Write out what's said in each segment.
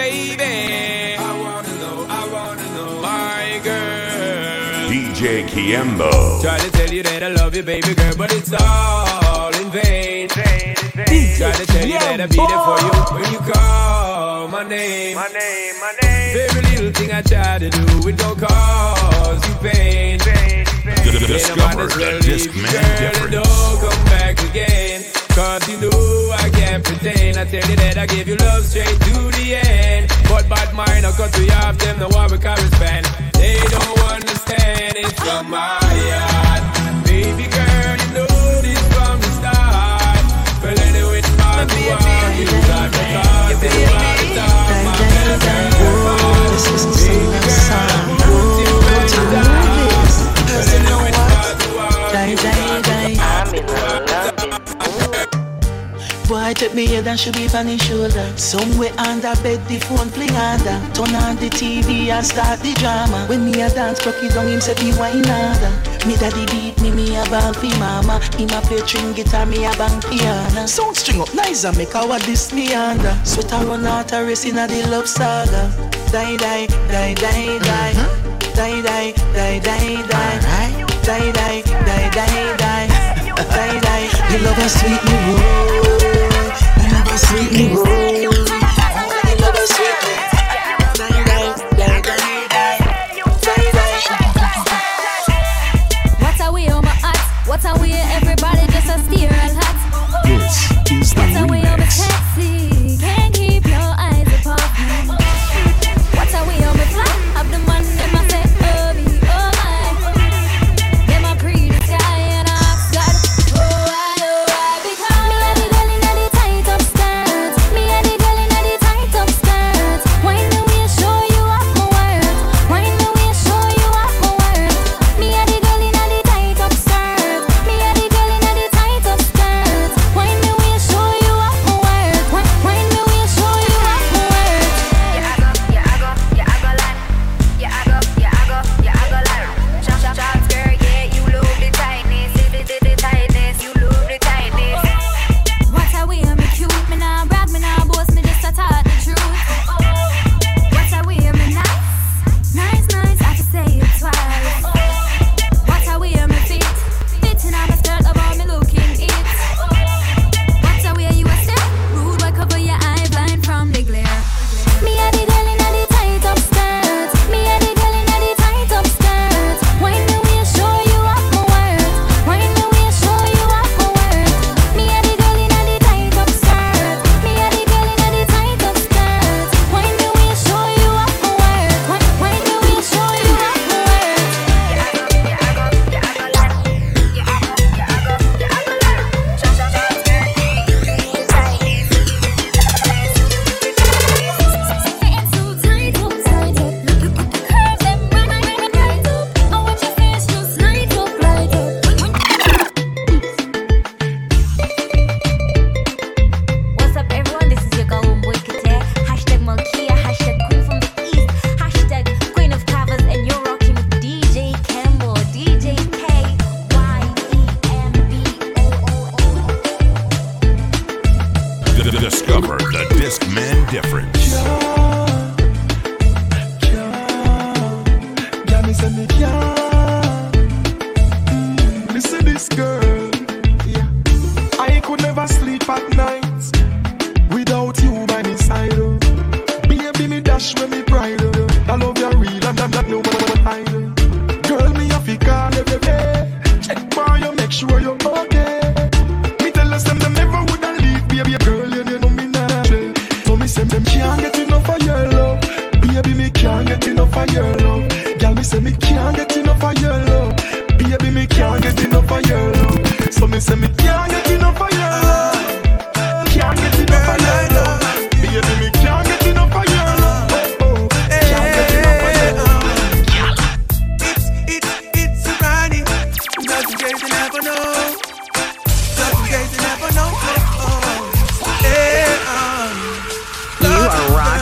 baby. I wanna know, I wanna know, my girl. DJ Kiembo. Try to tell you that I love you, baby girl, but it's all in vain. vain, vain. Try to tell Kiembo. you that I'll be there for you when you call my name. My name, my name. Very little thing I try to do, it don't cause you pain. pain, pain. Discover well that this girl, different. Girl, don't come back again. Cause you know I can't pretend. I tell you that I give you love straight to the end. But bad mind, I cut you off them, the war we correspond. They don't understand it from my heart. Baby girl, you know this from the start. But anyway, it's hard to walk. You got the thought, you got I'm in love. Boy, take me head and she be on his shoulder. Somewhere under bed, the phone play harder. Turn on the TV and start the drama. When me a dance, cocky down him say he wine harder. Me daddy beat me, me a bang fi mama. Him a play string guitar, me a bang piano. Sound string up nice and make our this me under. Sweat a run out a race a the love saga. Die die die die die. Mm-hmm. Die die die die die. Right. Die die die die die. Die die. You love a sweet me. Whoa. What are we on my ass? What are we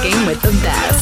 Cooking with the best.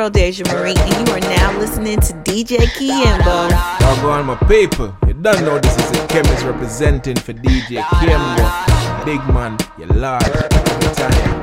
Girl Deja Marie, and you are now listening to DJ Kiembo. Y'all go on my paper. You don't know this is a chemist representing for DJ Kimbo. Big man, you large. Time.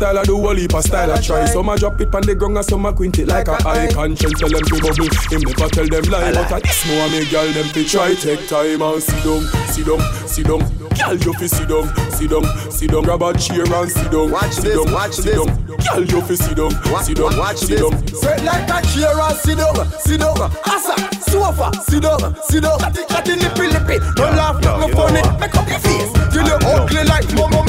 Style I do, whole heap of style I try. Some a drop it on the ground and some a quint it like a eye. Conscience tell them to bubble, him never tell them lie. But at this more me girl them fi try take time and sit down, sit down, sit down. Girl you fi sit down, sit down, sit down. Grab a chair and sit down, Watch sit this, down, watch sit this. down. Girl you fi sit down, sit down, Watch sit this. down. Sit like a chair and sit down, sit down. Asa, sofa, sit down, sit down. Chatty, chatty, lippy, lippy. Don't laugh, no funny. Make up your face. You look ugly like mama,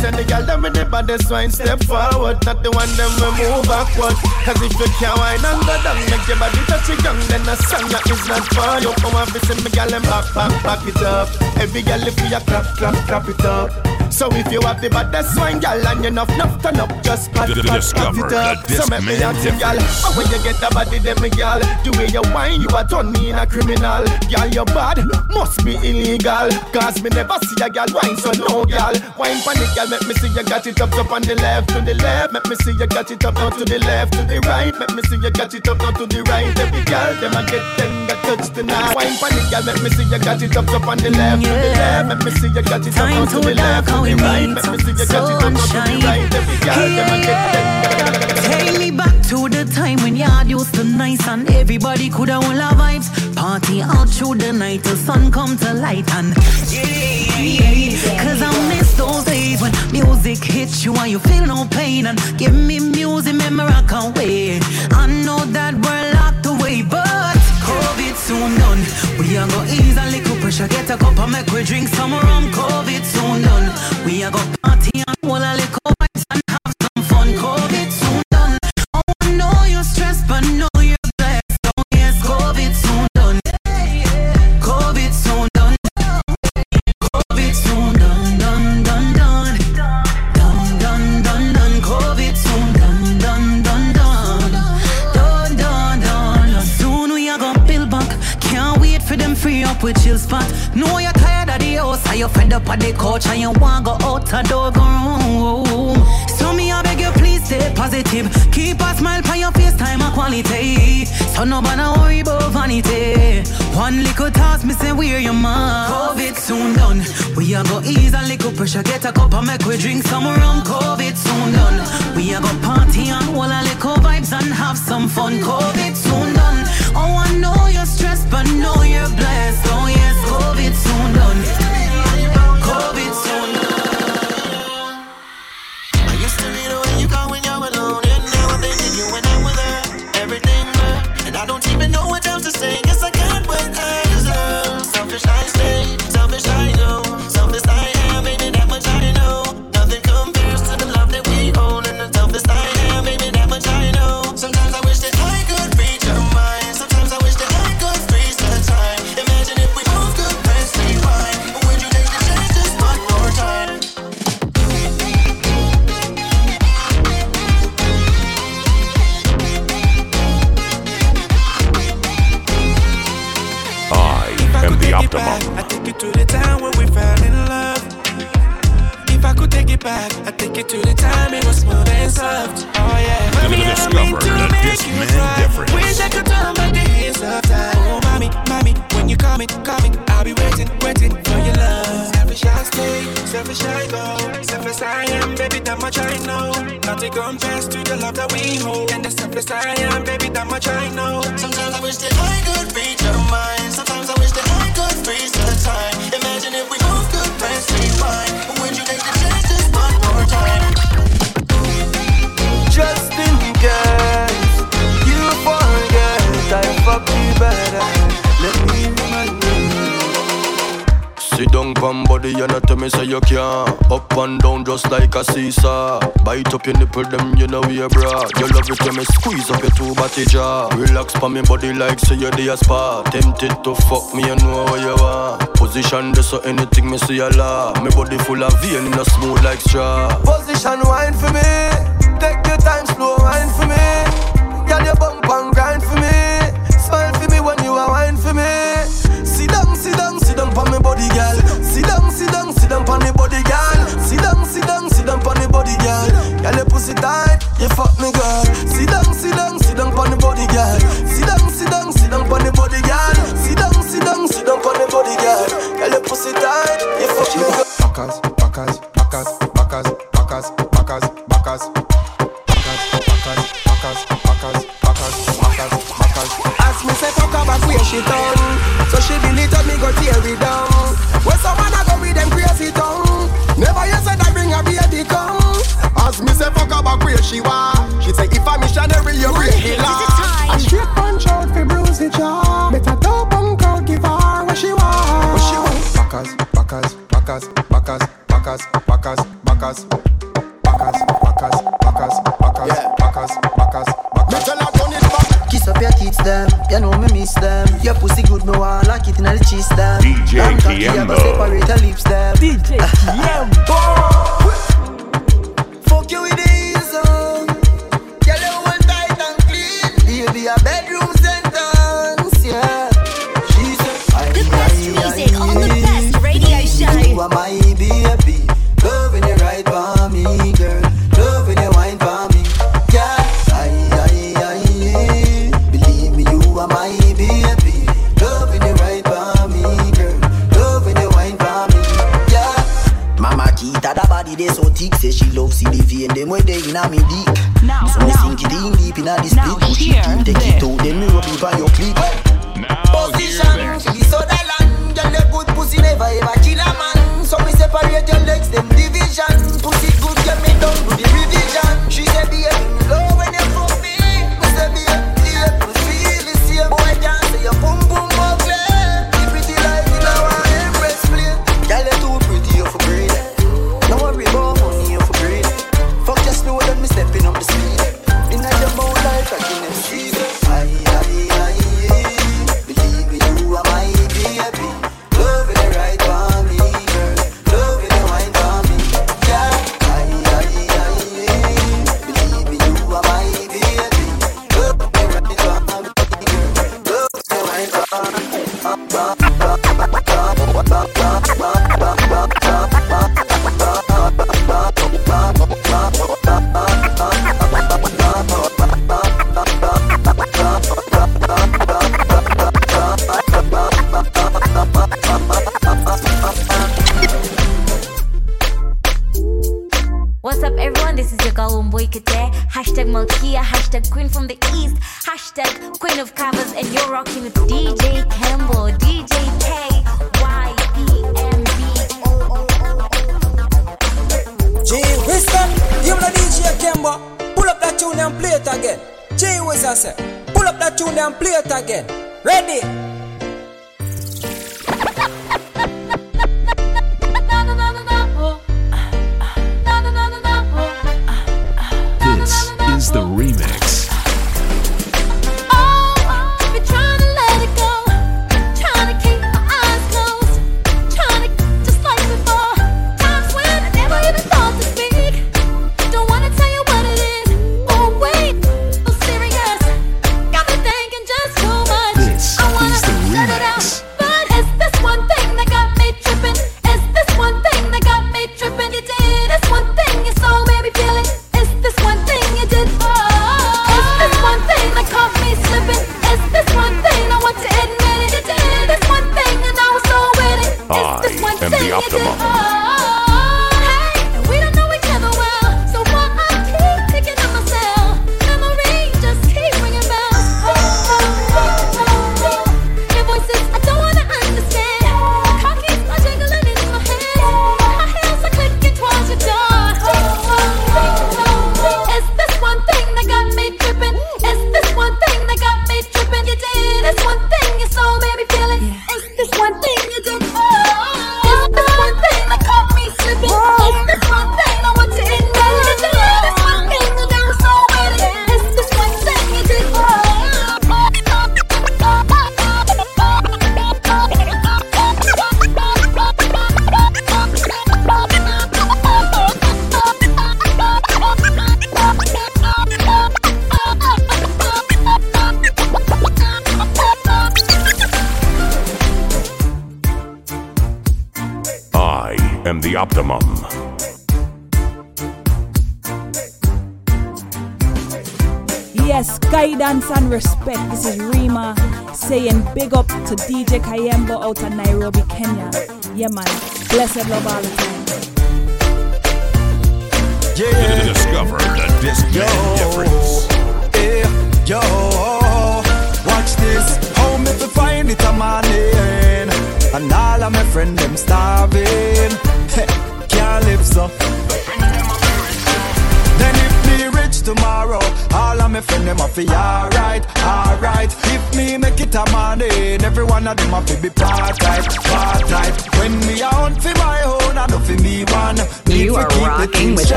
send the girl them with the baddest wine step forward. Not the one them we move backward. Cause if you can't wine and go down Make your body touch your young Then a song that is not for you Come on, send me girl them back, back, back it up. Every girl if you clap, clap, clap it up So if you have the baddest wine girl And you enough, enough, turn up Just pat, pat, pat it up. So make me Discman ask you girl But when you get the body then me girl The way you wine you a turn me in a criminal. Girl you bad, must be illegal. Cause me never see a girl wine so no girl Wine pan it girl make me see you got it up up on the left to the left. Make me see you got it up now to the left to the right. Make me see you got it up now to the right. Every girl them a get tender touch tonight Wine pan it girl make me see you got it up up on the left to the left. Make me see you got it up now to the left to the right. Make me see it up now the right. Them a get tender Take me back to the time when yard used to nice and everybody could have all our vibes. Party all through the night till sun come to light and yeah, yeah, Cause I miss those days when music hits you and you feel no pain. And give me music, memory I can't wait. I know that we're locked away, but COVID soon done. We are go ease a little pressure, get a cup and make we drink some rum. COVID soon done. We are go party and hold a little vibes and have some fun. COVID soon done. Oh, I know you're stressed, but know and you're fed up of the couch, and you want go out the door, room. So me, I beg you, please stay positive. Keep a smile on your face, time a quality. So nobody worry about vanity. One little task, me say where your man. COVID soon done. We are go ease a little pressure, get a cup and make we drink some rum. COVID soon done. We are go party and hold a little vibes and have some fun. COVID soon done. Oh, I know you're stressed, but know you're blessed. Oh yes, COVID soon done. Selfish I I take you to the time when we fell back, I take you to the time it was smooth and soft. Oh yeah, Mommy, I don't mean discover to make you man cry. Wish I could turn back the hands of time. Oh mommy, mommy, when you coming, coming, I'll be waiting, waiting for your love. Selfish I stay, selfish I go, selfish I am, baby, that much I know. Nothing compares to the love that we hold, and the selfish I am, baby, that much I know. Sometimes I wish that I could your mind. Sometimes I wish that I could freeze the time. Imagine if we both could press rewind. Would you take the chance Let me remind you. Sit down, pan body, and not tell me say you can't. Up and down just like a seesaw. Bite up your nipple, them you know we a bra. You love it when me squeeze up your two body jaw. Relax pa me body like say you're the spa. Tempted to fuck me, you know what you want. Position this so anything me see a law. Me body full of vein, in a smooth like straw. Position wine for me. Take your time, slow wine for me. Girl, you bump and body, girl. Sit down, sit down, sit down on the body, girl. Girl, your pussy tight, you fuck me, girl. Sit down, sit down, sit down on the body, girl. Sit down, sit down, sit down on the body, girl. Sit down, sit down, sit down on the body, girl. Girl, your pussy tight, you fuck me, girl. Backers, backers, backers, backers, backers, backers, backers. Ask me say fuck her back where she done So she delete up me go tear it down Where some man a go with them crazy tongue she want. She say if I'm missionary, you break the law. A straight punch out fi bruise the jaw Better dope punk out give her what she want What she want? Backers, backers, backers, backers, backers, backers, backers. Backers, backers, backers, backers, backers, backers, backers. Me tell her turn it back. Kiss up your tits them, you know me miss them. Your pussy good, me want like it in the cheese them. DJ Long cocky, you go Kiembo. separate your lips them. DJ Kiembo.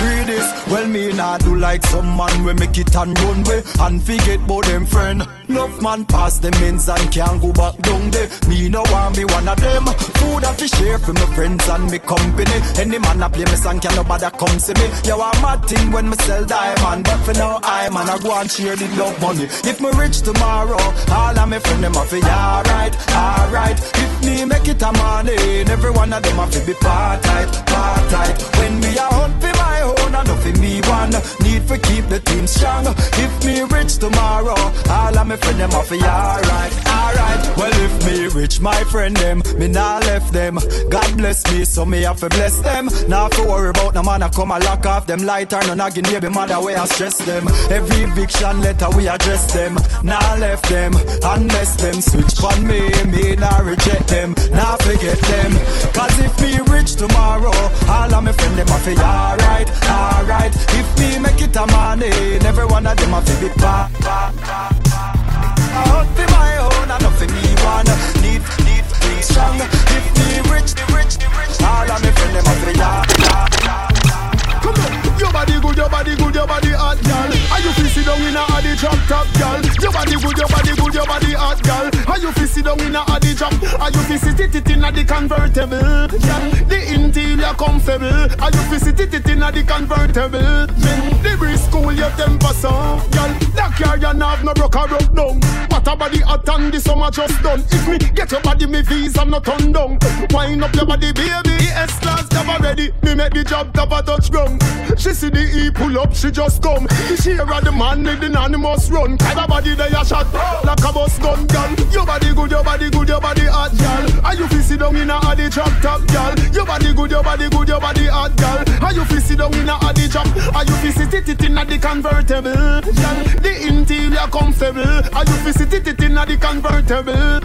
Read this, well me nah do like some man we make it and run way and forget about them friend. Love man pass them ends and can't go back down there. Me no want be one of them. Food I fi share for my friends and me company. Any man a play me song can nobody come see me. Yo I'm mad thing when me sell diamond, but for now I man I go and share the love money. If me rich tomorrow, all of my friends them a fi alright, alright. If me make it a money, every one of them a fi be part tight, part tight. When me a hunt fi me one. Need for keep the team strong. If me rich tomorrow, all of my friends them fi alright, alright. Well if me rich, my friend them, me nah left them. God bless me, so me have to bless them. Now to worry about no man I come a lock off them light or none again baby mother way I stress them. Every eviction letter we address them. Now left them, unless them switch on me, me nah reject them, nah forget them. Cause if me rich tomorrow, all of my friends them a fi alright, alright. If me make it a morning, every one of them a fi be pa. I hunt for my own, know for me one. Need, need, be strong. If me rich, me rich, me rich. All of my friends them a fi alright. Come on, your body good, your body hot, girl. Are you feel sit down in a addy drop top, girl? Your body good, your body good, your body hot, girl. Are you feel sit down in a addy drop? Are you feel sit it in a the convertible? The interior comfortable. Are you feel sit it in a the convertible? The breeze cool your temper so, girl. That car you have no broke or broke down. What a body hot and the summer just done. If me get your body, me visa not turn down. Wind up your body, baby. S class, never Already, me make the job a touch ground. She see the Pull up, she just come. The share of the man with the anonymous run. Kind of body they a shot like a bus gun gun. Your body good, your body good, your body hot, gal. Are you fi sit down in a the drop top, gal? Your body good, your body good, your body hot, gal. Are you fi sit down in a the drop? Are you fi sit it in a the convertible, gal? The interior comfortable. Are you fi sit it in a the convertible?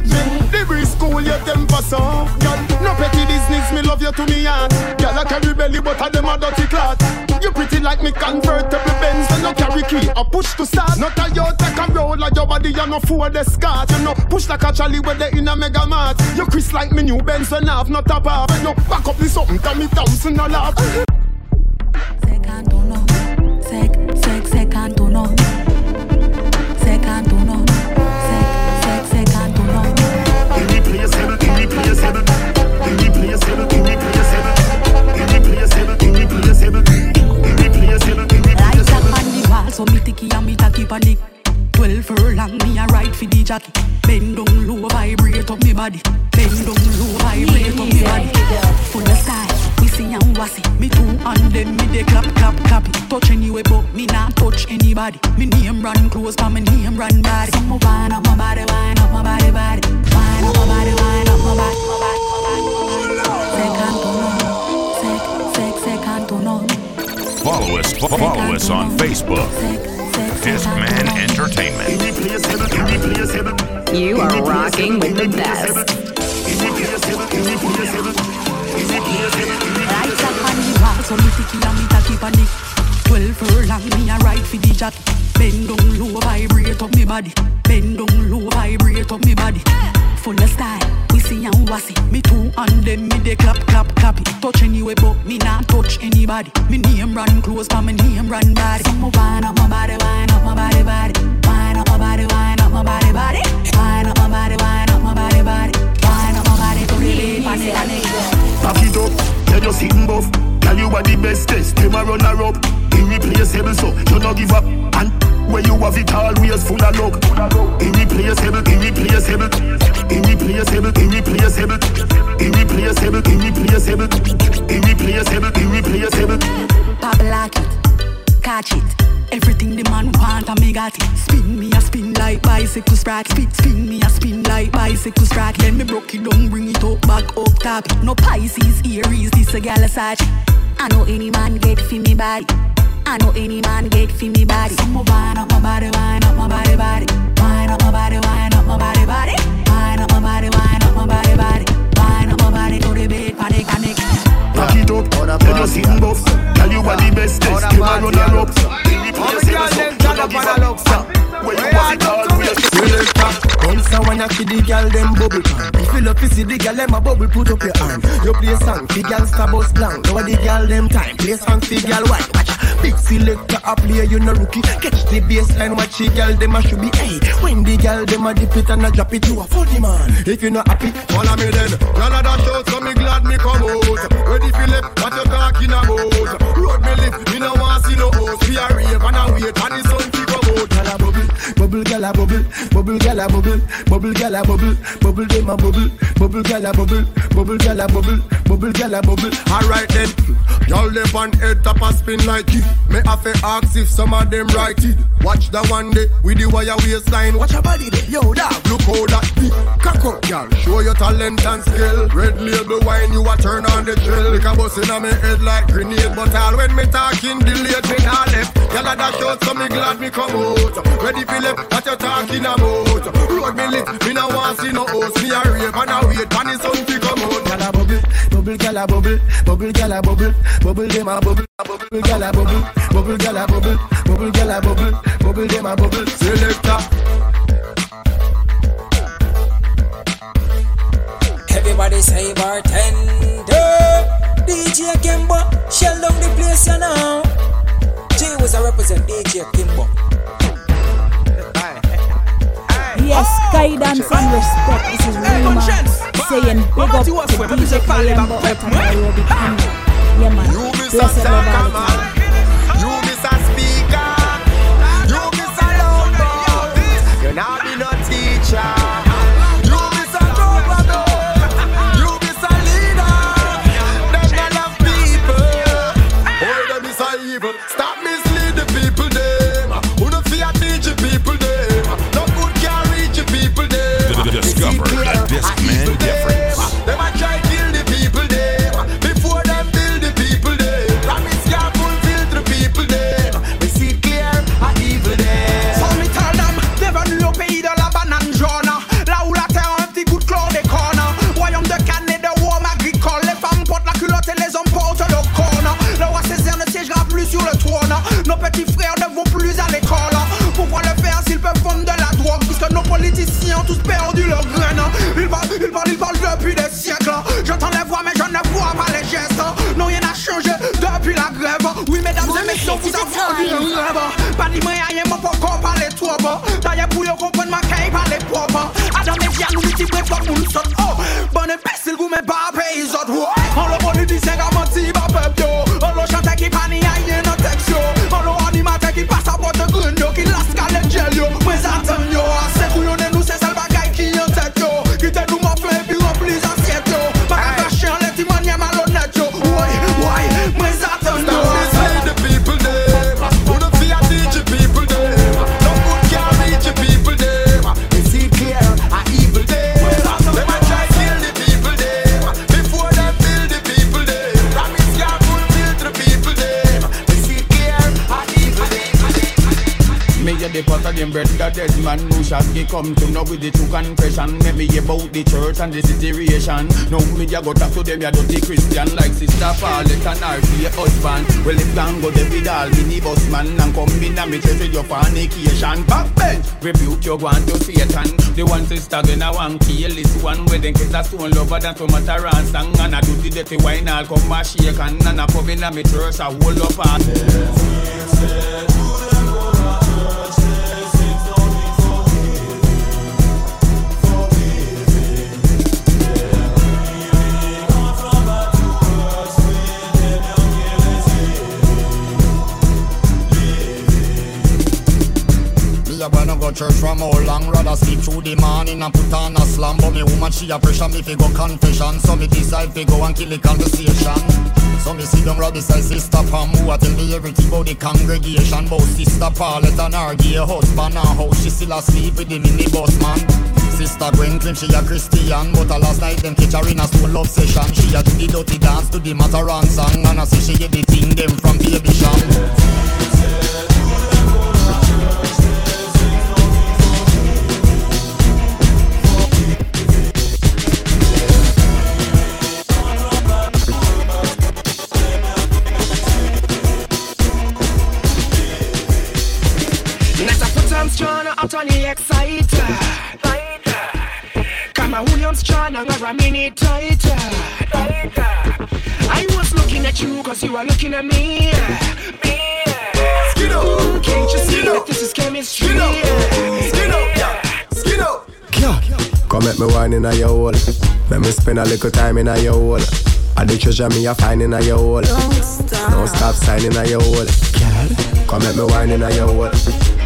The breeze cool your temper so, gal. No petty business, me love you to me heart. Gal, I carry belly, but I them a dirty clot. You pretty like me convertible Benz, and no carry key. I push to start. Not a you take a roll like your body, you no fool the scat. You know, push like a Charlie with the in a mega mart. You Chris like me new Benz and half, not a bar. You back up this something, tell me Thompson a laugh. Panic. Twelve furlong, me a ride for the jockey. Bend down low, vibrate up me body. Bend down low, vibrate up me body. Full of style, me see and wassy. Me two and them me they clap, clap, clap. Touch anyway, but me not touch anybody. Me name run close, but me name run body. So me wind up my body, wind up my body, body. Wind up my body, wind up my body, my body, my body. Second to none, sec, sec, second to none. Follow us, follow us on Facebook. Discman Entertainment. irreplaceable, irreplaceable, You are rocking with the best. Lights up on the wall, so me ticky and me tacky panic. Twelve furlong, me a ride for the jockey. Bend down low, vibrate up me body. Bend down low, vibrate up me body. Full of style, see and wassy. Me two and them me they clap, clap, clap it. Touch anyway, but me not touch anybody. Me name run close, but me name run body. So me wind up my body, wind up my body, body. Wind up my body, wind up my body, body. Wind up my body, wind up my body, body. Wind up my body to the beat, panic, panic. Back it up, tell you sitting buff. Tell you are the bestest, them a run her up. Irreplaceable, so you no give up. And where you have it always full of luck. Irreplaceable, irreplaceable, irreplaceable, irreplaceable, irreplaceable, irreplaceable, irreplaceable, irreplaceable. Pop lock it, catch it. Everything the man want, I me got it. Spin me a spin like bicycle sprack. Spin, spin me a spin like bicycle sprack. Then me broke it down, bring it up back up top. No Pisces, Aries, this a gal a. I know any man get fi me body. I know any man get fi me body. So me wind up my body, wind up my body, body. Wind up my body, wind up my body, body. Wind up my body, wind up my body, body. Wind up my body to the bed, panic, panic. Back it up, tell you sitting buff. Tell you are the bestest, them a run her up. Irreplaceable, so you no give up. And where you have it always Bounce a wanna see the girl them bubble pan. If you love to see the girl them a bubble, put up your hand. You play song, the girl star bus blank. Now the girl them time, play song, the girl white. Watch big selector a play, you no rookie. Catch the baseline, watch the girl them a should be. Hey, when the girl them a dip it and a drop it, you a funny man. If you not happy, follow me then. Girl a dash out, so me glad me come out. Ready left, what you talking about? Road me lift, me no want see no host. We a rave and a wait, and the sun out. Girl a bubble, bubble, girl a bubble, bubble, girl a bubble, bubble, girl a bubble, bubble, them a bubble, bubble, girl a bubble, bubble, girl a bubble, bubble, girl a bubble. Alright then, y'all live on head top a spin like it. Me have to ask if some of them right it. Watch the one day with the wire waistline. Watch your body there, yo dog. Look how that big cock up, y'all. Show your talent and skill. Red label wine, you a turn on the drill. Like a bus inna me head like grenade, but all when me talking delayed, me not left. Y'all a dash out, so me glad me come out. Ready for left, what you talking about? Road me lit, me no want see no host. Me a rave and a wait, and the sun fi come out. Y'all a bubble, bubble, y'all a bubble, bubble, y'all a bubble, bubble, them a bubble, bubble, y'all a bubble, bubble, y'all a bubble, bubble, y'all a bubble, bubble, them a bubble. Selector. Everybody say bartender. DJ Kimbo, shell down the place you know. G was a represent DJ Kimbo. Yes, ah, guidance and respect. This is Rima saying big up to DJ Kayembo out of Nairobi, Kenya. Ah. Yeah, man. Blessed love all. You miss a speaker. You miss a loud mouth. You now be no teacher. yon raba Badi mwen a yon mwen poko pale toba Daye pou yo kompon mwen kèy pale poba Adam e diyan ou biti mwen pok moun sot. Oh, bon e pes dead man who shall get come to know with the true confession. Make me about the church and the situation. Now me a go talk to them a dirty Christian like sister Paulette and her your husband. Well if can go there with all mini bus man and come in and me church with your fornication. Backbench rebuke your one to Satan. The one sister gonna one kill this one where them kids a stone lover than to matter and song and I do the dirty wine all come a shake and I come in and me church a hold up and. Me church from how long Rather sleep through the morning and put on a slam. But me woman she a pressure me fi go confession. So me decide fi go and kill the conversation. So me see them right beside sister Pam Who a tell me everything about the congregation. About sister Paulette and her gay husband And how she still asleep with the minibus man. Sister Gwen claim she a Christian But a last night them catch her in a stone love session She a do the dirty dance to the Mataran song And I see she get the thing them from Baby Sham and a tighter. I was looking at you cause you are looking at me. Skiddo, can't you see that this is chemistry? Skiddo, Come make me wine in a your hole. Let me spend a little time in a your hole. I the treasure me a find in a your hole. Don't stop. Don't stop signing a your hole. Girl, come make me wine in a your hole.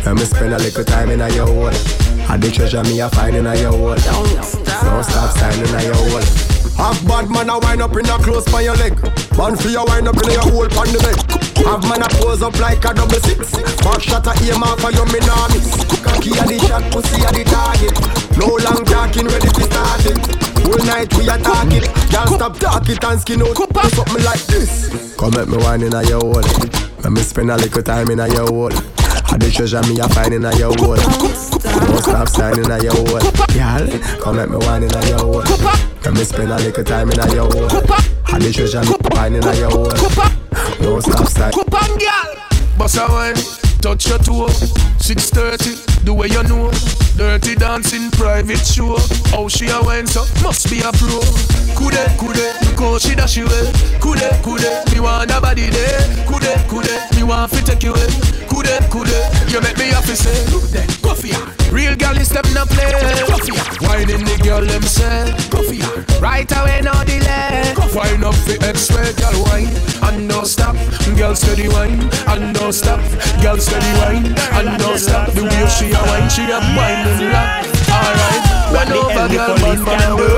Let me spend a little time in a your hole. I the treasure me a find in a your hole. Don't stop. Signing a your hole. Have bad man a wind up in a close by your leg. Man for your wind up in your hole on the bed. Have man a pose up like a double six. Back shot a aim off for your me nah. Cocky a the shot, pussy a the target. No long talking, ready to start it. Whole night we a talk it. Can't stop talk it and skin out. Do something like this. Come make me wine in a your hole. Let me spend a little time in a your hole. I the treasure me a find in a your hole. Don't stop signing a your hole. Girl, come make me wine in a your hole. Let me spend a little time in a your hole. I the treasure me a find in a your hole. Don't stop signing. Boss a wine, touch your toe. 6:30, the way you know. Dirty dancing, private show. How she a wine so must be a pro. Kude, kude, coach she dash well. Kude, kude, me want a body there. Kude, kude, me want fi take you well. Kude, kude, you make me happy say. Look there, go for ya. Real girl is step no play. For ya. The girl them say. Right away, no delay. Wine up fi X-ray, girl wine and no stop. Girl steady wine and no stop. Girl steady wine and no stop. The way she a wine, she a whining lock. Alright, when over girl, man, man, do.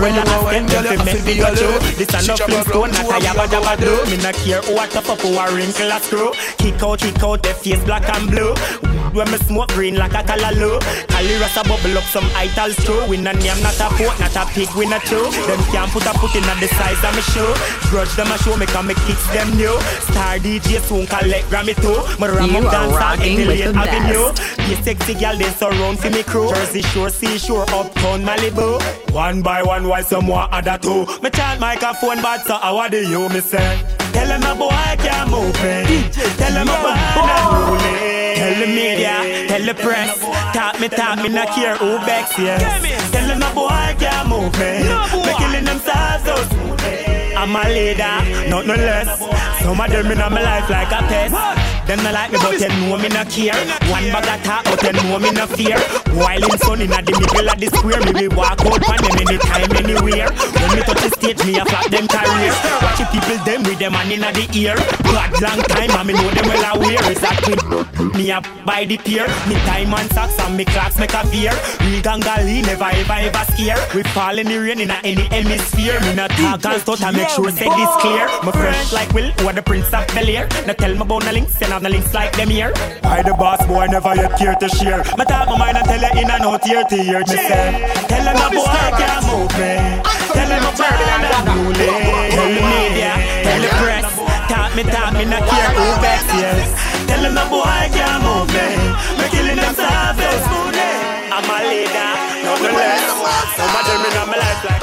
When you a wine, girl, you have to be a low. This a no Flintstone, not a yabba dabba do. Me not care what the fuck who a wrinkle a screw. Kick out, kick out, the face black and blue. When me smoke green like a callaloo. Cali rasta bubble up some itals too. We not name, not a poke, not a pig, we not two. Them can't put a foot in at the size of me show. Grudge them a show, me come me kicks them new. Star DJ soon collect Grammy too. Me ram up dance with the Avenue. Be sexy girl, they surround for me crew. Jersey Shore, Seashore, uptown Malibu. One by one, why some want other two? Me chant microphone bad, so how do you me say? Tell him a boy I can't move it. Tell him a boy I'm ruling. Tell the media, tell the press. Talk me, talk me, not care who backs yes. Tell him a boy I can't move it. Me killing them stars so I'm a leader, not no less. Some of them in my life like a pest. Them not like me, but them know me not care. One bag of talk, but them know me not fear. While in son inna the middle of the square, me we walk out on them anytime, anywhere. When me touch the stage, me a flap them career. Watch the people them with them man inna the ear. God long time, and me know them well aware. It's a me a buy the pier. Me diamond socks and me clocks make a fear. Real gangali never ever ever scare. We fall in the rain inna any hemisphere. Me not talk and stuff, I make sure say this clear. My friends like Will, who are the prince of Bel Air. Now tell me about the links, and have the links like them here. I the boss boy, never yet care to share. Me talk my mind and tell Tell her in and out here to hear me. Tell them the boy can't move me. Tell them I'm bad and. Tell the media, tell the press. Talk me, talk me, not care who best, yes. Tell them the boy can't move me. Me killing them savage. I'm a leader, no less. No matter me, not my life like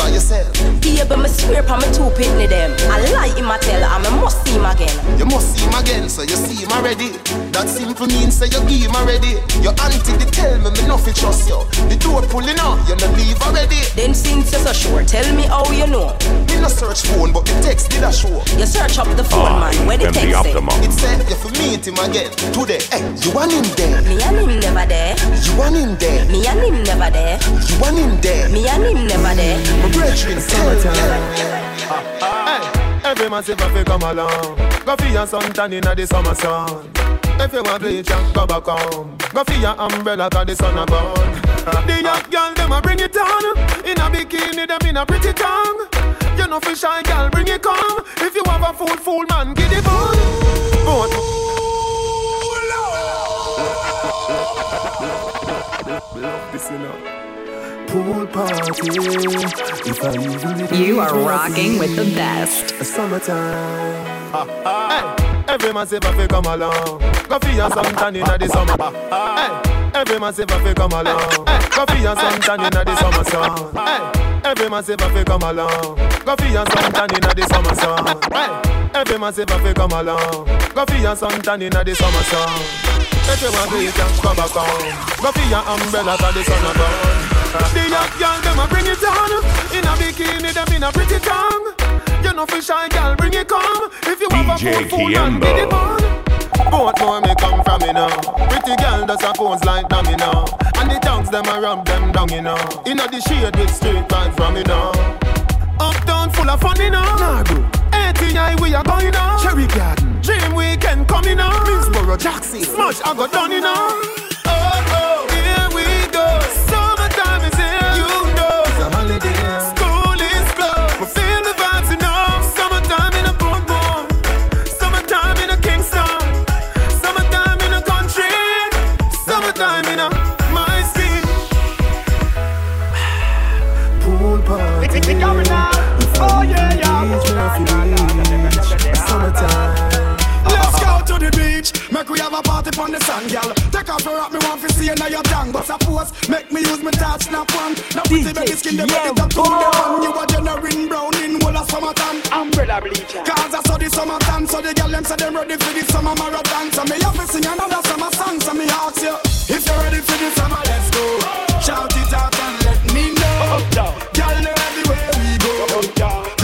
by yourself. Yeah, but me swear pa me two pitney them. I lie him a tell me must see him again. You must see him again, so you see him already. That simple means say you give him already. Your auntie they tell me me nothing trust you. The door pulling out, you no leave already. Then since you're so sure, tell me how you know. Me no search phone, but the text did a show. You search up the phone, I man. Where the am the say? It said you for meet him again today. Hey, you want him there? Me and him never there. You want him there? Me and him never there. You want him there? Me and him never there. My brethren, tell me. Hey, every massive if you come along, go for your suntan inna the summer sun. If you want bleach, and go back home. Go for your umbrella 'cause the sun a burn. The young girl them a bring it on, in a bikini them in a pretty tongue. You know for shy girl bring it come. If you have a fool, fool man, give it bun. But this you know. Pool party. If I even You are rocking with the best. Summertime. Hey, every massive if you come along. Go for your suntan inna the summer. Hey, every massive if you come along. Go for your suntan inna the summer sun. Hey, every massive if you come along. Go for your suntan inna the summer sun. Hey, every massive if you come along. Go for your suntan inna the summer sun. If you want to and come back home. Go for your umbrella 'cause the sun a. The young girl them a bring it on In a bikini them in a pretty tongue You know for shy girl bring it come. If you have a DJ fool fool and Kiembo. get it on Both know me come from me now Pretty girl does a pose like dummy now And the tongues them a rub them down you know. Inna the shade with straight vibes from me now Uptown full of fun you know. Nago ATI we are going now Cherry Garden. Dream Weekend coming now Middlesboro Jackson. Smash I got done you know. Oh oh here we go Make we have a party on the sun, girl Take off your hat, me want to see you now your tongue But suppose, make me use my touch, snap one. Now pretty baby skin, them ready to do the one. You a generating brown in whole of summertime Umbrella bleacher. Cause I saw the summertime So the girl them say them ready for the summer marathon. So me have to sing another summer song. So me ask you If you're ready for the summer, let's go. Shout it out and let me know. Girl, know everywhere we go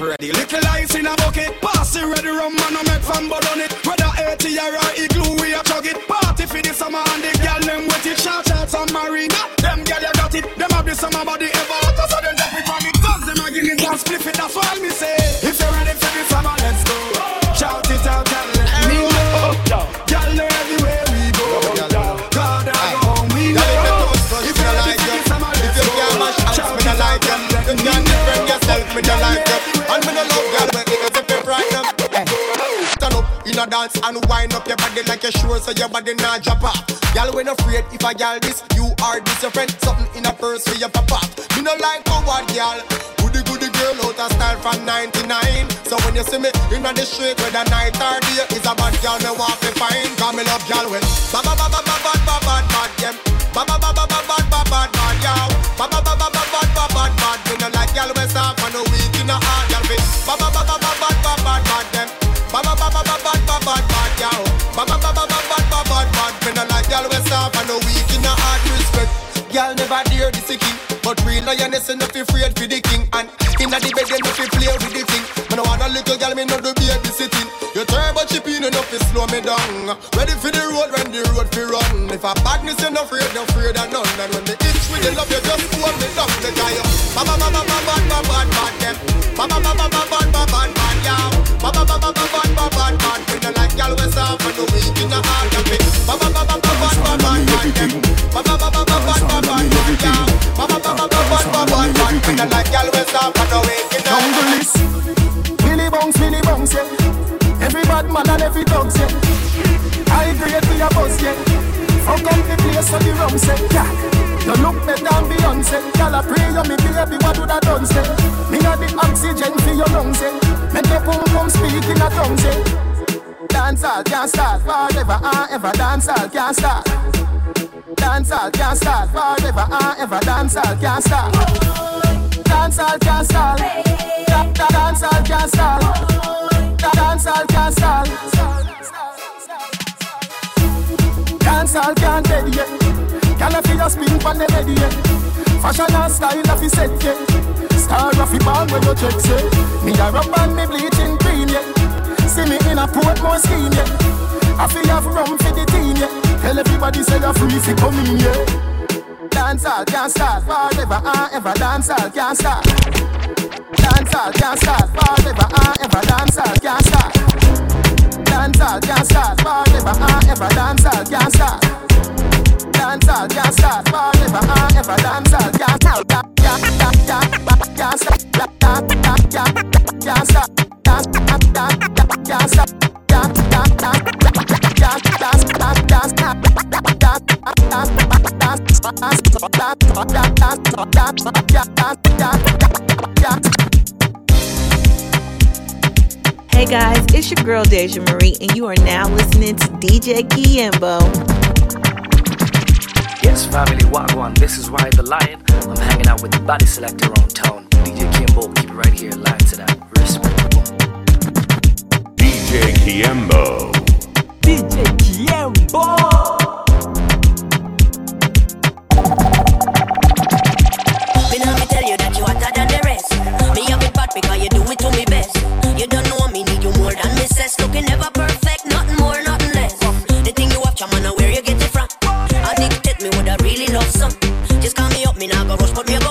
ready, little ice in a bucket. Pass it ready, rum man, I make fun but on it. Whether 80 or a igloo, we a chug it. Party for the summer and the girl them wet it. Shout shots on marina, them girl you got it. Them have the summer body ever hotter So them drop it from it, cause them a give it and split it That's why me say, if you're ready for the summer, let's go. Shout it out and let me know Girl, know everywhere we go. God, I go home, we know. If you're ready for the summer, let's go. Shout it out and let me know Defend yourself, me no like dance and wind up your body like you're sure So your body not drop off. Girl, when afraid if I girl this You are this your friend. Something in a purse for your papa Me no like coward girl Goody goody girl out of style from 99 So when you see me in the street Whether night or day Is a bad girl me want to find Cause me love girl when Ba ba ba ba ba ba ba ba bad them Ba ba ba ba ba ba ba Ba ba ba ba ba ba ba bad bad ba bad bad girl. Ba ba ba ba ba bad bad bad bad. Me no like girl we soft and no weak in a hard respect. Girl never dare this king, but real lioness enough fi afraid for the king. And inna the bed them fi play with the thing. Me no want a little girl, me no do baby sitting. You turbo chip in enough to slow me down. Ready for the road when the road fi run. If a badness you no afraid, no afraid of none. And when the itch with the love, you just hold me down. The guy, ba girl we soft and no weak in the heart. Jungle is Billy Bones, Billy Bones, yeah. Every bad man and every dog, yeah. I agree to your boss, yeah. Fuck up the place for the rum, say, yeah. You look better than Beyonce. Girl, I pray you, me baby, what would I done, say? Me got the oxygen for your lungs, eh. Make your pum pum speak in a tongue, say. Dance all can't start forever and ever. Dance all can't start. Dance all can't start forever and ever. Dance all can't start. Dance all can't start. Da- da- Dance all can't start. Da- Dance all can't start. Dance all can't dead yet. Can I feel your spin on the ready yet? Fashion and style of the set yet. Star of the band when you check say. Me a rub and me bleaching green yet. See me in a port more skin yet. I feel have rum for the team yet. Tell everybody say you're free fi come in yeah. Dance all can't start forever and ever. Dance all can't start. Dance all can't start forever and ever. Dance all can't start. Dance all can't start forever and ever. Dance all can't start. Dance all can't start forever and ever. Dance all can't start. Can't start. Can't start. Can't start. Hey guys, it's your girl Deja Marie, and you are now listening to DJ Kiembo. Yes, family, Wagwan, this is Ryan the Lion. I'm hanging out with the body selector on town, DJ Kiembo. Keep it right here, live to that. Respect. DJ Kiembo. DJ Kiembo. Bad because you do it to me best. You don't know me need you more than me says. Looking never perfect, nothing more, nothing less. The thing you have, chaman, now where you get it from? Addicted me would I really love some. Just call me up, me now go rush, but me go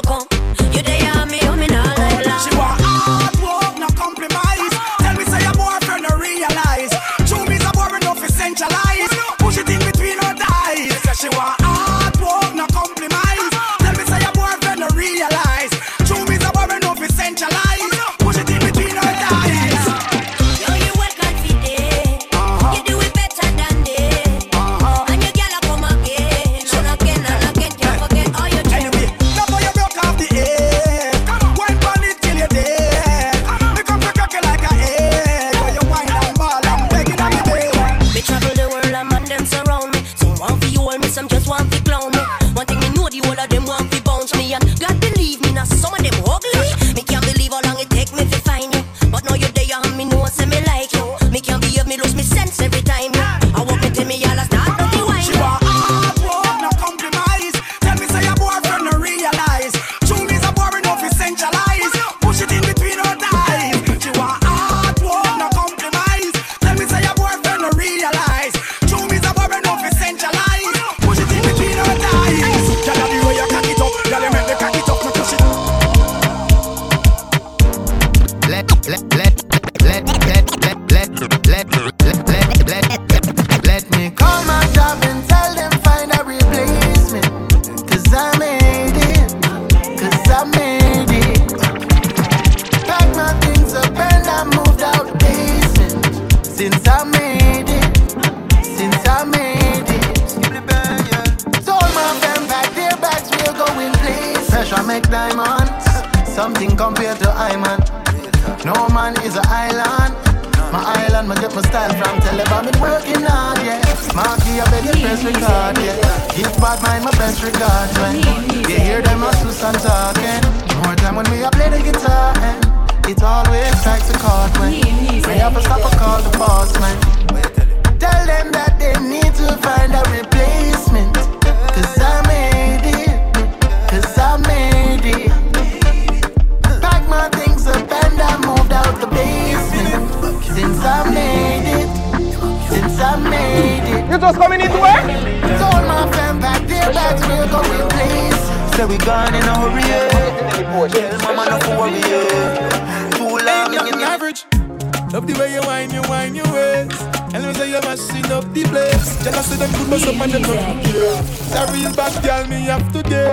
today.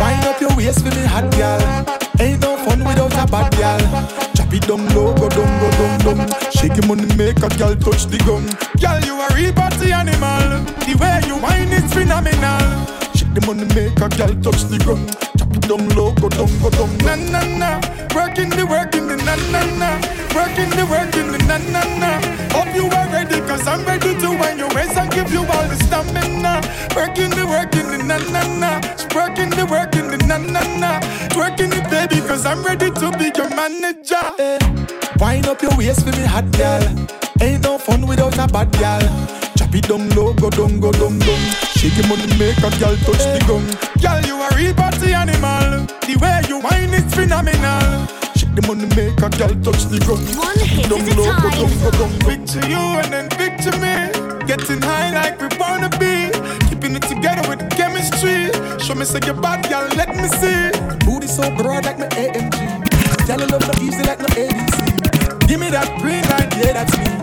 Wind up your waist for me hot girl. Ain't no fun without a bad girl. Chop it down low, go down, go down, down. Shake your money, make a girl touch the gum. Girl, you a real party animal. The way you whine is phenomenal. Shake the money, make a girl touch the ground. Down low, go down, go down. Na na na, working the working the na na na, working the working the na na na. Hope you are ready, cause I'm ready to wind your waist and give you all the stamina. Working the working the na na na, working the working the na na na, working it baby, cause I'm ready to be your manager. Eh. Wind up your waist for me hot girl. Ain't no fun without a bad girl. Chop it down low, go down, go down, down. Shake your money, make a girl touch the gum. Girl, you are a real party animal. The way you whine is phenomenal. Shake the money, make a girl touch the gum. One hit down at a go time. down, go down. Picture you and then picture me. Getting high like we wanna be. Keeping it together with chemistry. Show me say you're bad, girl, let me see. Booty so broad like my AMG. Tell her love no easy like no ABC. Give me that green light, yeah, that's me.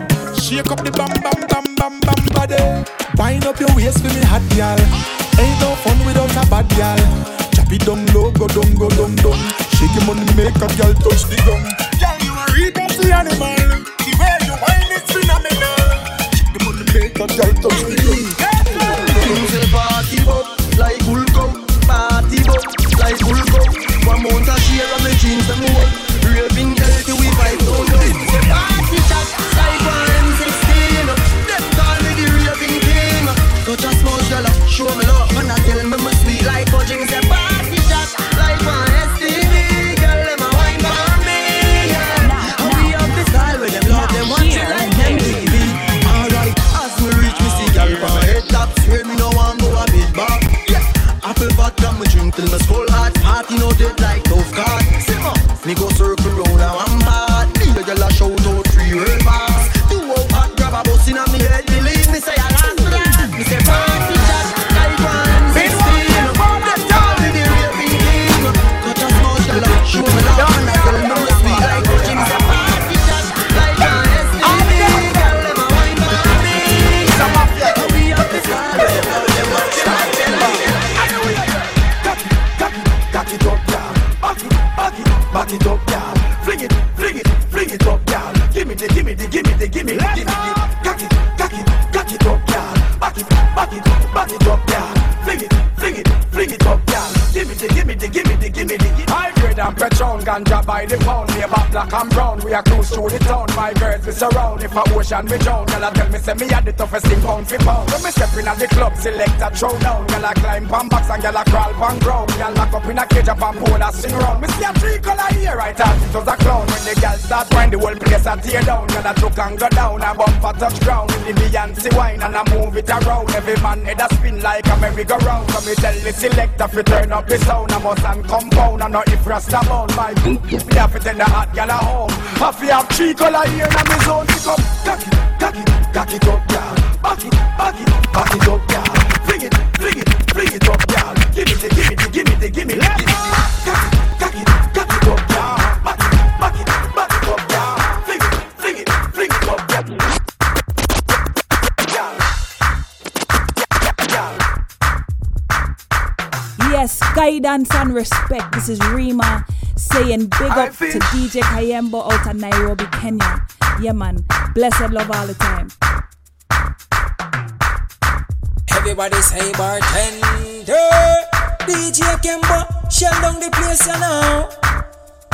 Shake up the bam bam bam bam bam body. Wind up your waist for me hot girl. Ain't no fun without a bad girl. Chop it down low, go down, go down, down. Shake your money, make a girl touch the gum. Girl, you a real animal. The way you whine is phenomenal. Shake the money, make a girl touch the gum. Ganja by the pound. About black and brown. We are cruise through the town. My girls we surround. If a ocean we drown, girl, I tell me say me had the toughest thing pound for pound. When me step in at the club, select a throw down. Girl, I climb pan box and girl, I crawl pan ground. Girl, lock up in a cage up and pole a sing round. Me see a three color here, right out. It was a clown. When the girl start wine, the whole place a tear down. Girl, I took and go down. A bumper touch ground. In the Beyonce wine and I move it around. Every man head a spin like a merry-go-round. So me tell the selector fi turn up the sound. I must and compound. I know if Rasta bound. My me have to tell the hot girl a home. I fi have three color here in me zone. Pick up, cock it, cock it, cock it up, girl. Back it, back it, back it up, girl. Fling it, fling it, fling it up, girl. Give the, give the, give the, give the, give me. Cock it, cock it, cock it up, girl. Back it, back it, back it up, girl. Fling it, fling it, fling it up. Girl. Yes, guidance and respect. This is Rima saying big I up feel- to DJ Kiembo out of Nairobi, Kenya. Yeah, man. Blessed love all the time. Everybody say bartender. DJ Kiembo, shell down the place you know.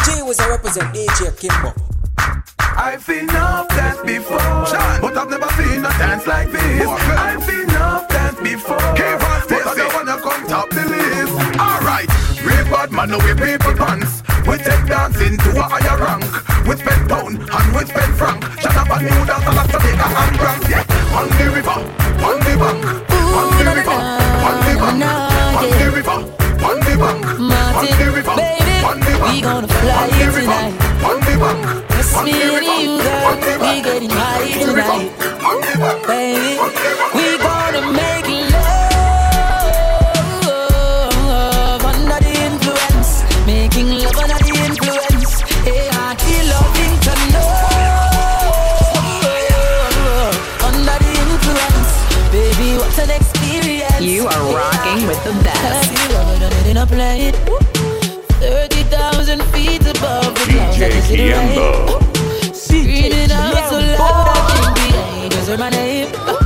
G was a represent DJ Kiembo. I've seen enough dance before, but I've never seen a dance like this. I've seen enough dance before, but I don't wanna come top the list. Alright, real bad man, no we people pants. We take dancing to a higher rank. We spend pound and we spend franc. Shut up and new dance and that's a bigger hand crank. Yeah, on the river, on the bank, on the river, on the bank, on the river, on the bank, on the river, on the bank, We gonna fly on tonight. on the bank, on me the and river, you, on the. We getting high on the river, tonight. on the bank, Baby, on the river. we the best. Have you ever done it in a plane? 30,000 feet above the clouds. I DJ can see the rain. Kiembo. Screaming out so loud I can't be angels heard my name.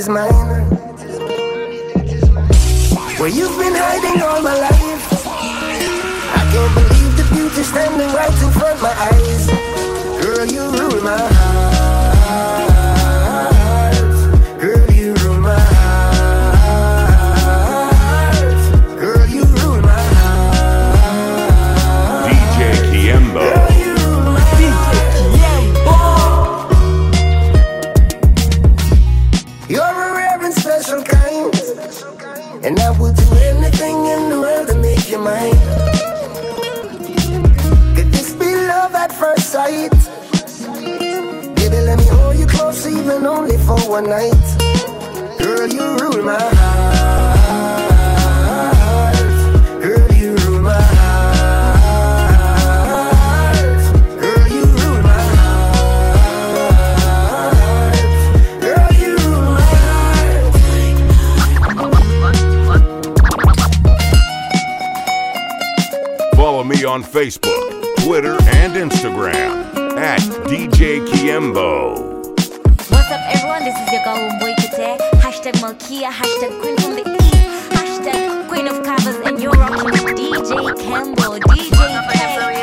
Is mine. Even only for one night. Girl, you rule my heart. Follow me on Facebook, Twitter, and Instagram at DJ Kiembo. This is your girl Boy Kite. Hashtag Malkia, hashtag Queen from the East, hashtag Queen of Covers, and you're rocking with DJ Campbell, DJ K.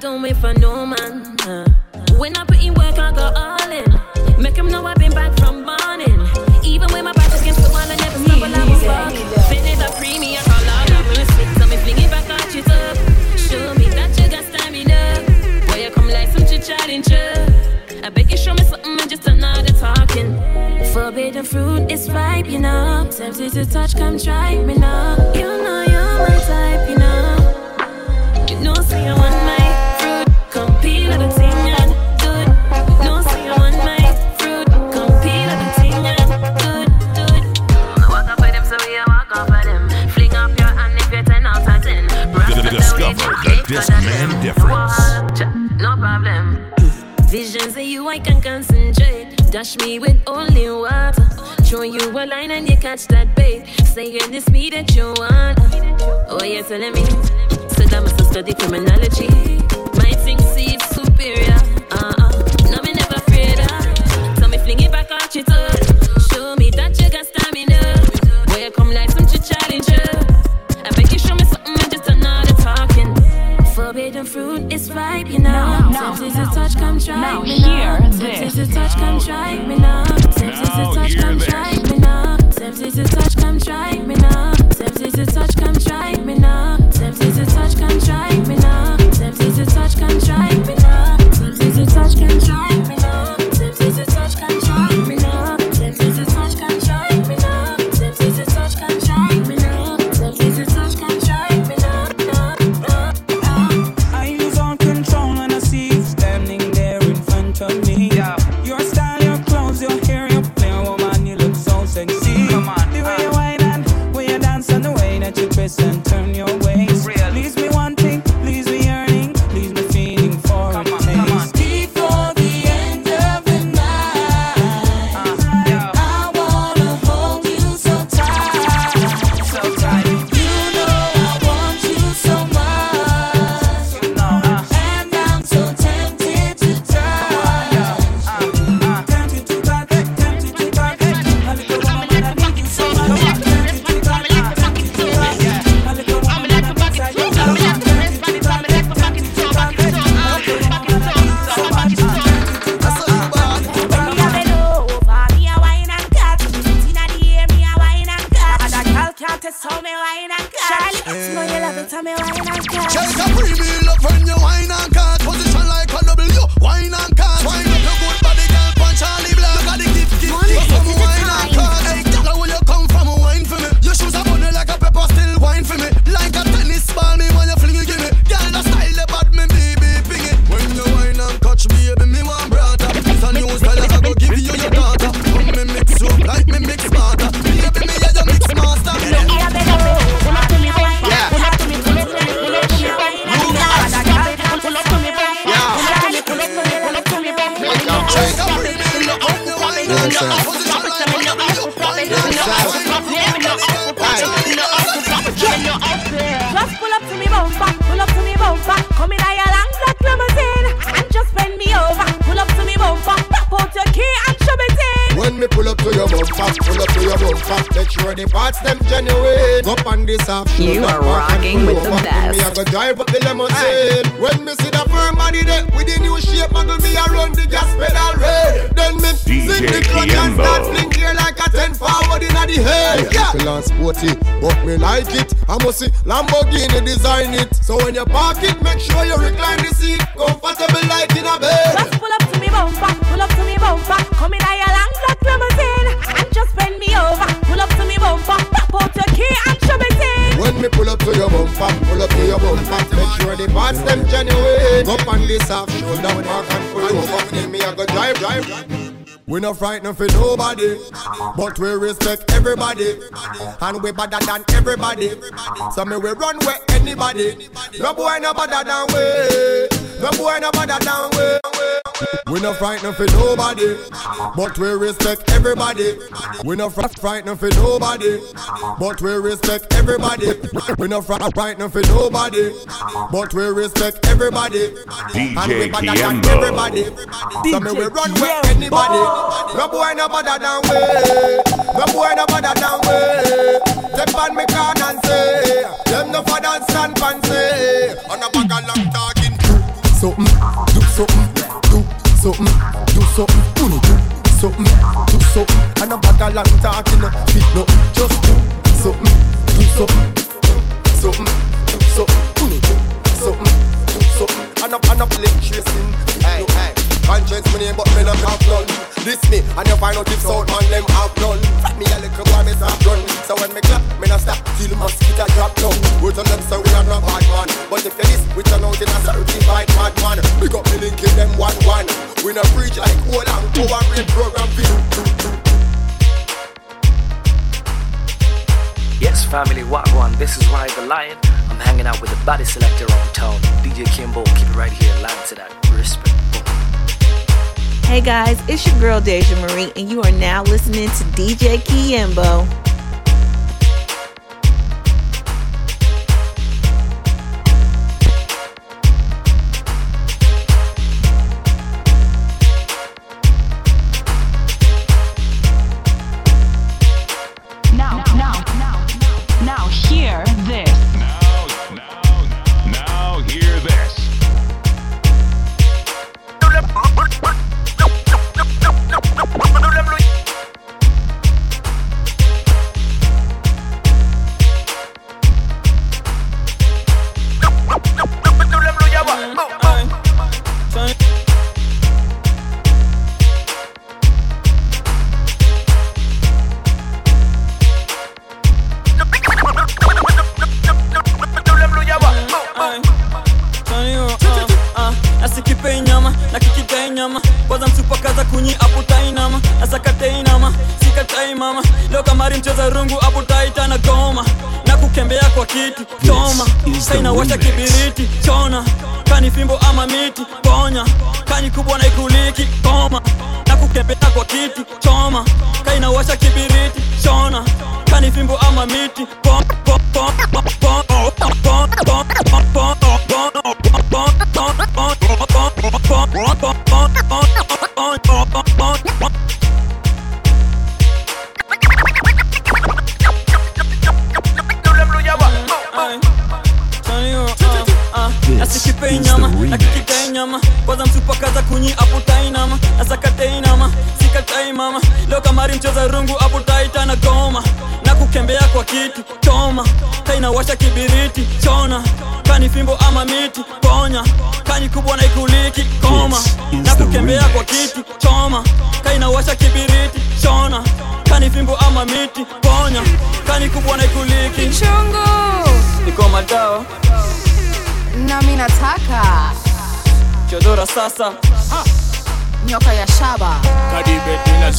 don't wait for no man. uh. When I put in work, I go all in. Make him know I've been back from morning. Even when my back against the wall, I never stumble, I fall. Finish the premium, all out of mercy. So me fling it back at you up. Show me that you got stamina. Boy, you come like some chit-chatting. I bet you show me something and just another talking. Forbidden fruit is ripe, you know. Tempted to touch, come try me now. You know you're my type, you know. You know, say I want my The Discman difference. No problem. Visions of you, I can concentrate. Dash me with only water. Throw you a line and you catch that bait. Say you're the speed that you want. Oh, you're telling me. So that must study criminology. now, now, now, hear this. Muggle me around the gas pedal red. Then me sing the clutch and start fling clear like a ten forward inna the head. Yeah, people sporty, but me like it. I must see Lamborghini design it. So when you park it, make sure you recline the seat, comfortable like in a bed. Just pull up to me bumper, pull up to me bumper. Come in your long black limousine and just bend me over. Me pull up to your bumper, pull up to your bumper, make sure the parts them genuine. Up on this half shoulder, mark and pull over. Me, me I go drive, drive. We no frightened for nobody, but we respect everybody, and we better than everybody. So me we run with anybody. No boy no better than we. No boy no better than we. We no frightened for nobody, but we respect everybody. We no fr- frightened for nobody, but we respect everybody. We no fr- frightened for nobody, but we respect everybody. And we DJ better than everybody. So me we run with anybody. No boy no better than we. No boy no better than we. Step on me can and say, them no for dance and fancy. On a bag of long talking. Something, do something, do something, do something. Do something, do something. And a bag of long talking. Fit no, just do something, do something, something, do something. Do something, do something. And a and a play tracing. Conscience me name but me not have none This me and you find out if South man them have none Fat me a little boy me stop run So when me clap me not stop till mosquito drop down Words on them so we are not bad man But if you this we turn out in a certified bad man Big up me link in them one one We not preach like whole and power program for Yes, family, Wagwan, this is Ride the Lion. I'm hanging out with the body selector on town, DJ Kiembo. Keep it right here, line to that. Respect. Hey guys, it's your girl Deja Marie, and you are now listening to DJ Kiembo. Now, now, now, now, hear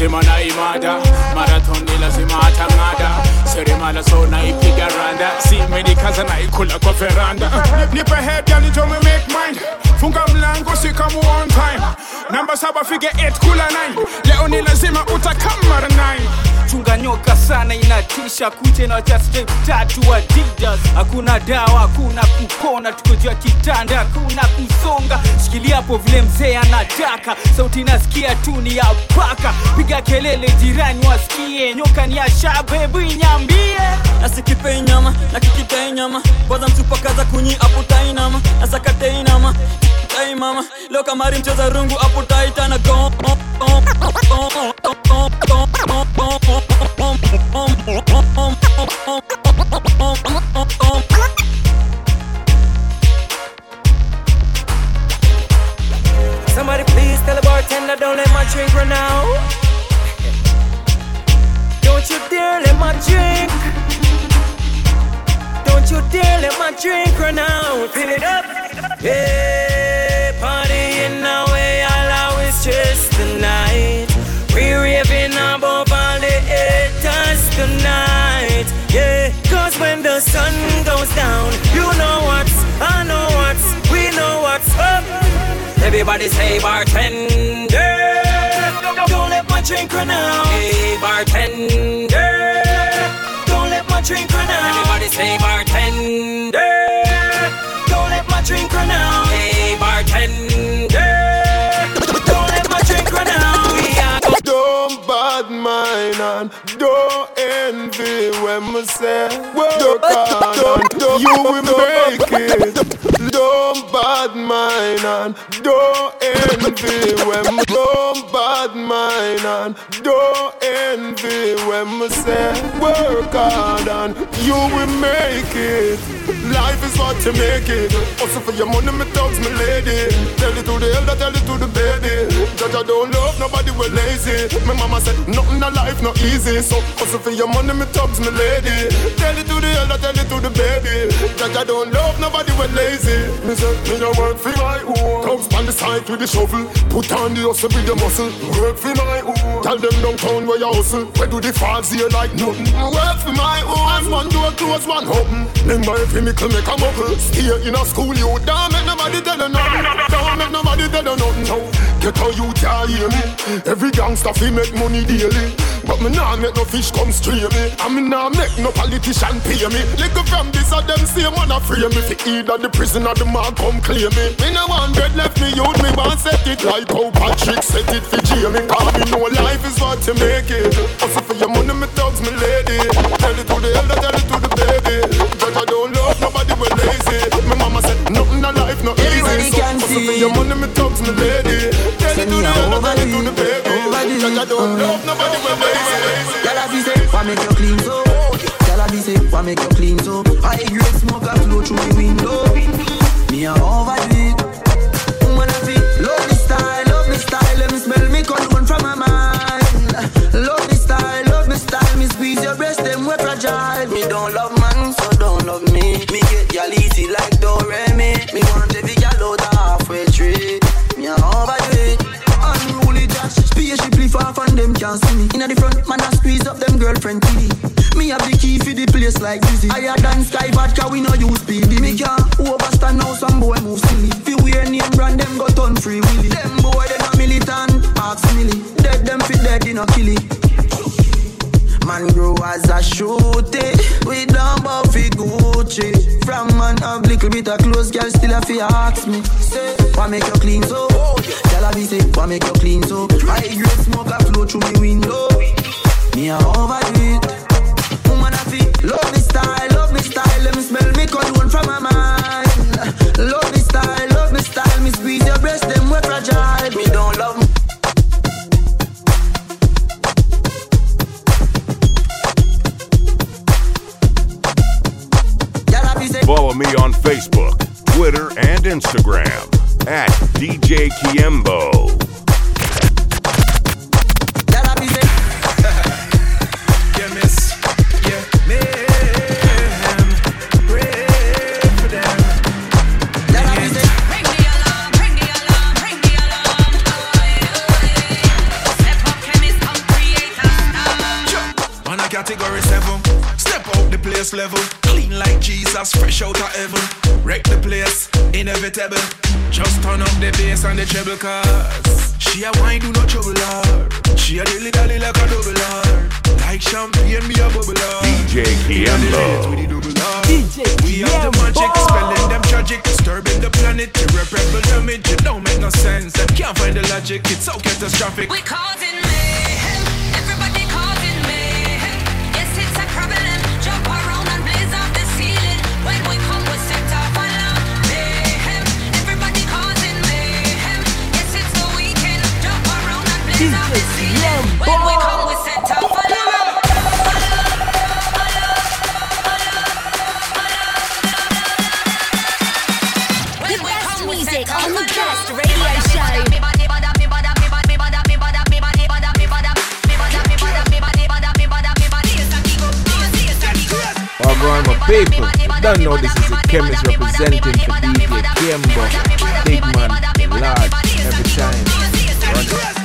him and I my harder. Inatisha kuche na cha step tatu adidas hakuna dawa hakuna kupona tuko juu ya kitanda hakuna kusonga shikilia hapo vile mzee anataka sauti nasikia tu ni ya paka piga kelele jirani wasikie nyoka ni ya shabebu inyambie nasikipei nyama nakikitei nyama kwanza msupakaza kunyi aputainama nasakateinama tai mama leo kamari mcheza rungu aputaitana go Somebody please tell the bartender don't let my drink run out. Don't you dare let my drink. Don't you dare let my drink run out. Fill it up. Yeah, partying now Yeah, cause when the sun goes down, you know what's, I know what's, we know what's up. Everybody say bartender. Don't, let my drink run out. Hey, bartender. Don't let my drink run out. Everybody say bartender. Don't let my drink run out. Hey, bartender. Don't let my drink run out. Don't bad mind and don't envy when me say work hard and you will make it. Don't bad mind and don't envy when me don't bad mind and don't envy when me say work hard and you will make it. Life is what you make it. Also for your money, me thugs, me lady. Tell it to the elder, tell it to the baby. Judge, I don't love nobody, we lazy. My mama said, nothing in life not easy. So also for your money, me thugs, me lady. Tell it to the elder, tell it to the baby. Judge, I don't love nobody, when lazy. Me say, me no work for my own. Thugs on the side with the shovel. Put on the hustle with the muscle. Work for my own. Tell them downtown where you hustle. Where do the fags here like nothing? Work for my own. One door close, one open. Then my chemical make a muckle. Stay in a school, you don't make nobody tell you nothing. Don't make nobody tell you nothing. No. Get how you can't hear me. Every gangster fi make money daily. But me nah make no fish come stray me. And me nah make no politician pay me. Little from this of them same man a free me. Fi either the prison or the man come claim me. Me no want bread left me youth. Me want set it like how Patrick set it for Jamie. Cause me know life is what you make it. Also for your money, me thugs, me lady. Tell it to the elder, tell it to the baby. Judge I don't love nobody, we lazy. My mama said nothing in life not easy. So also for your money, me thugs, me lady. Tell it to the elder, tell it to the baby. I don't love nobody, we lazy. Girl, I be say, why make you clean so? Girl, I be say, why make you clean so? High grade smoke a flow through the window. Me a overdo it. Want see me. Inna the front, man, I squeeze up them girlfriend TV. Me have the key for the place like Dizzy. Higher than Skyy Vodka, we no use PD. Me can't overstand now, some boy move silly. Fi wear name brand, them go turn free willy. Them boy, they not militant, ask milly. Dead them fit dead, they no kill Man grow as a shooty We don't Buffy Gucci. From man have little bit of clothes Girl still a fi ask me. Say, why make you clean so? Girl a be say, why make you clean so? I grade smoke a flow through me window. Me a overdo it. Woman a fi love me style, love me style. Let me smell me cologne from my mind Follow me on Facebook, Twitter, and Instagram at DJ Kiembo. Yeah, miss. Yeah, mayhem. Pray for them. On a category seven, step out the place level, clean like Jesus, fresh out of heaven. Wreck the place, inevitable. Just turn up the bass and the treble cause she a wine do no trouble her. She a dilly dally like a double R. Like champagne, me a bubble her. DJ Kiembo. We are the magic, spelling them tragic, disturbing the planet. Irreparable damage, it don't make no sense. Them can't find the logic, it's so catastrophic. We causing mayhem. The best music on the best radio show. Don't know this is a chemist representing for DJ Kiembo. Big man, large, every time. Run it.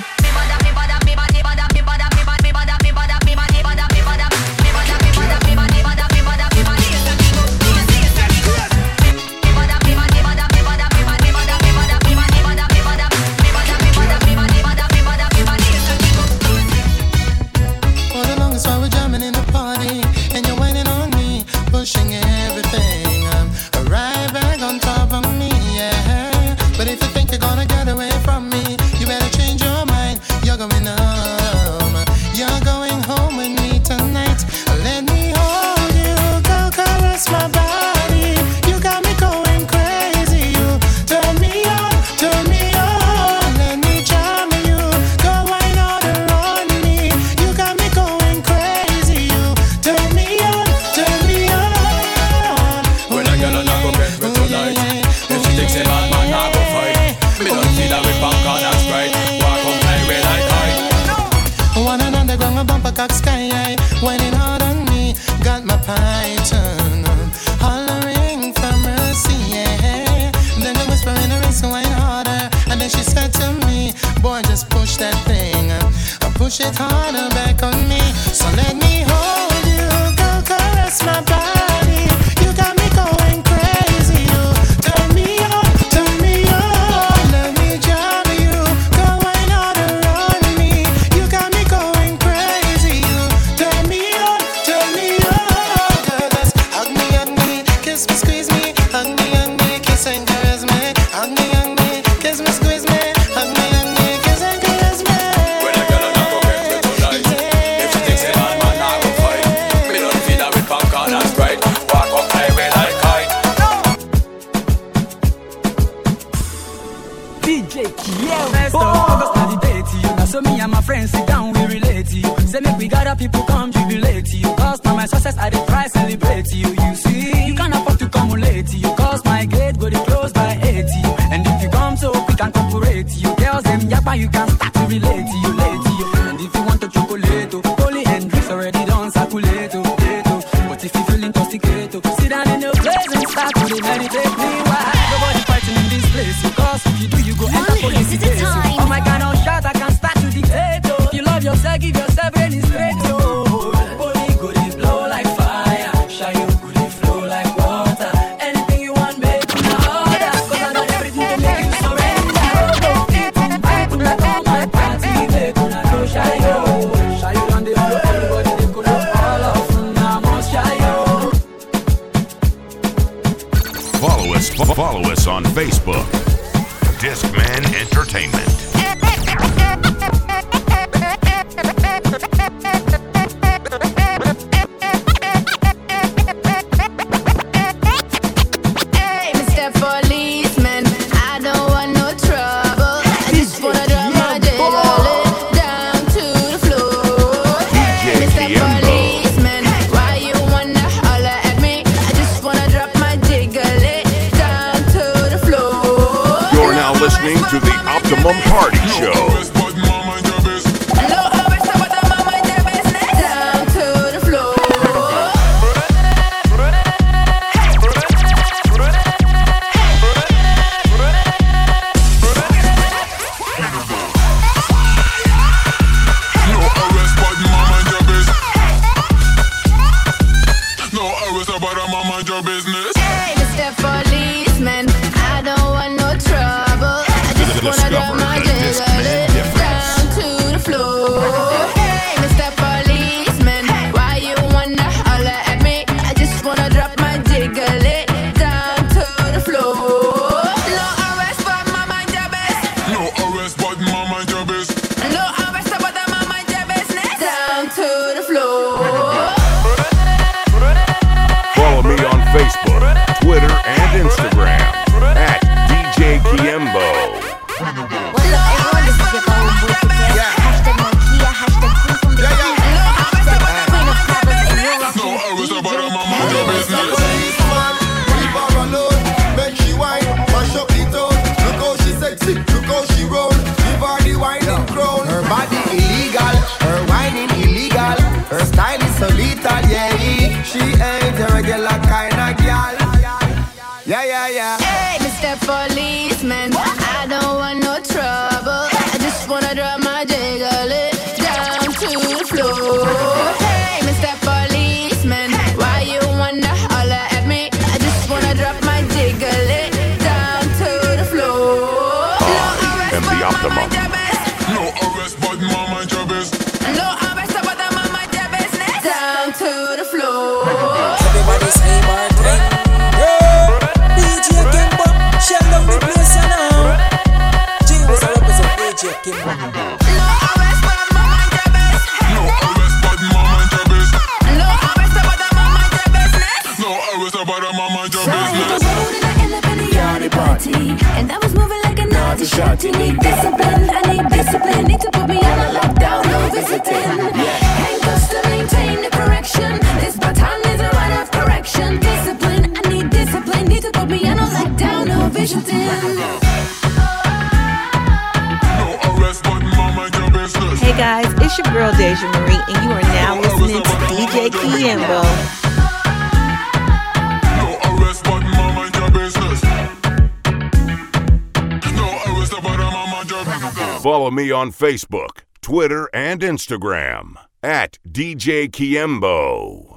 On Facebook, Twitter, and Instagram at DJ Kiembo.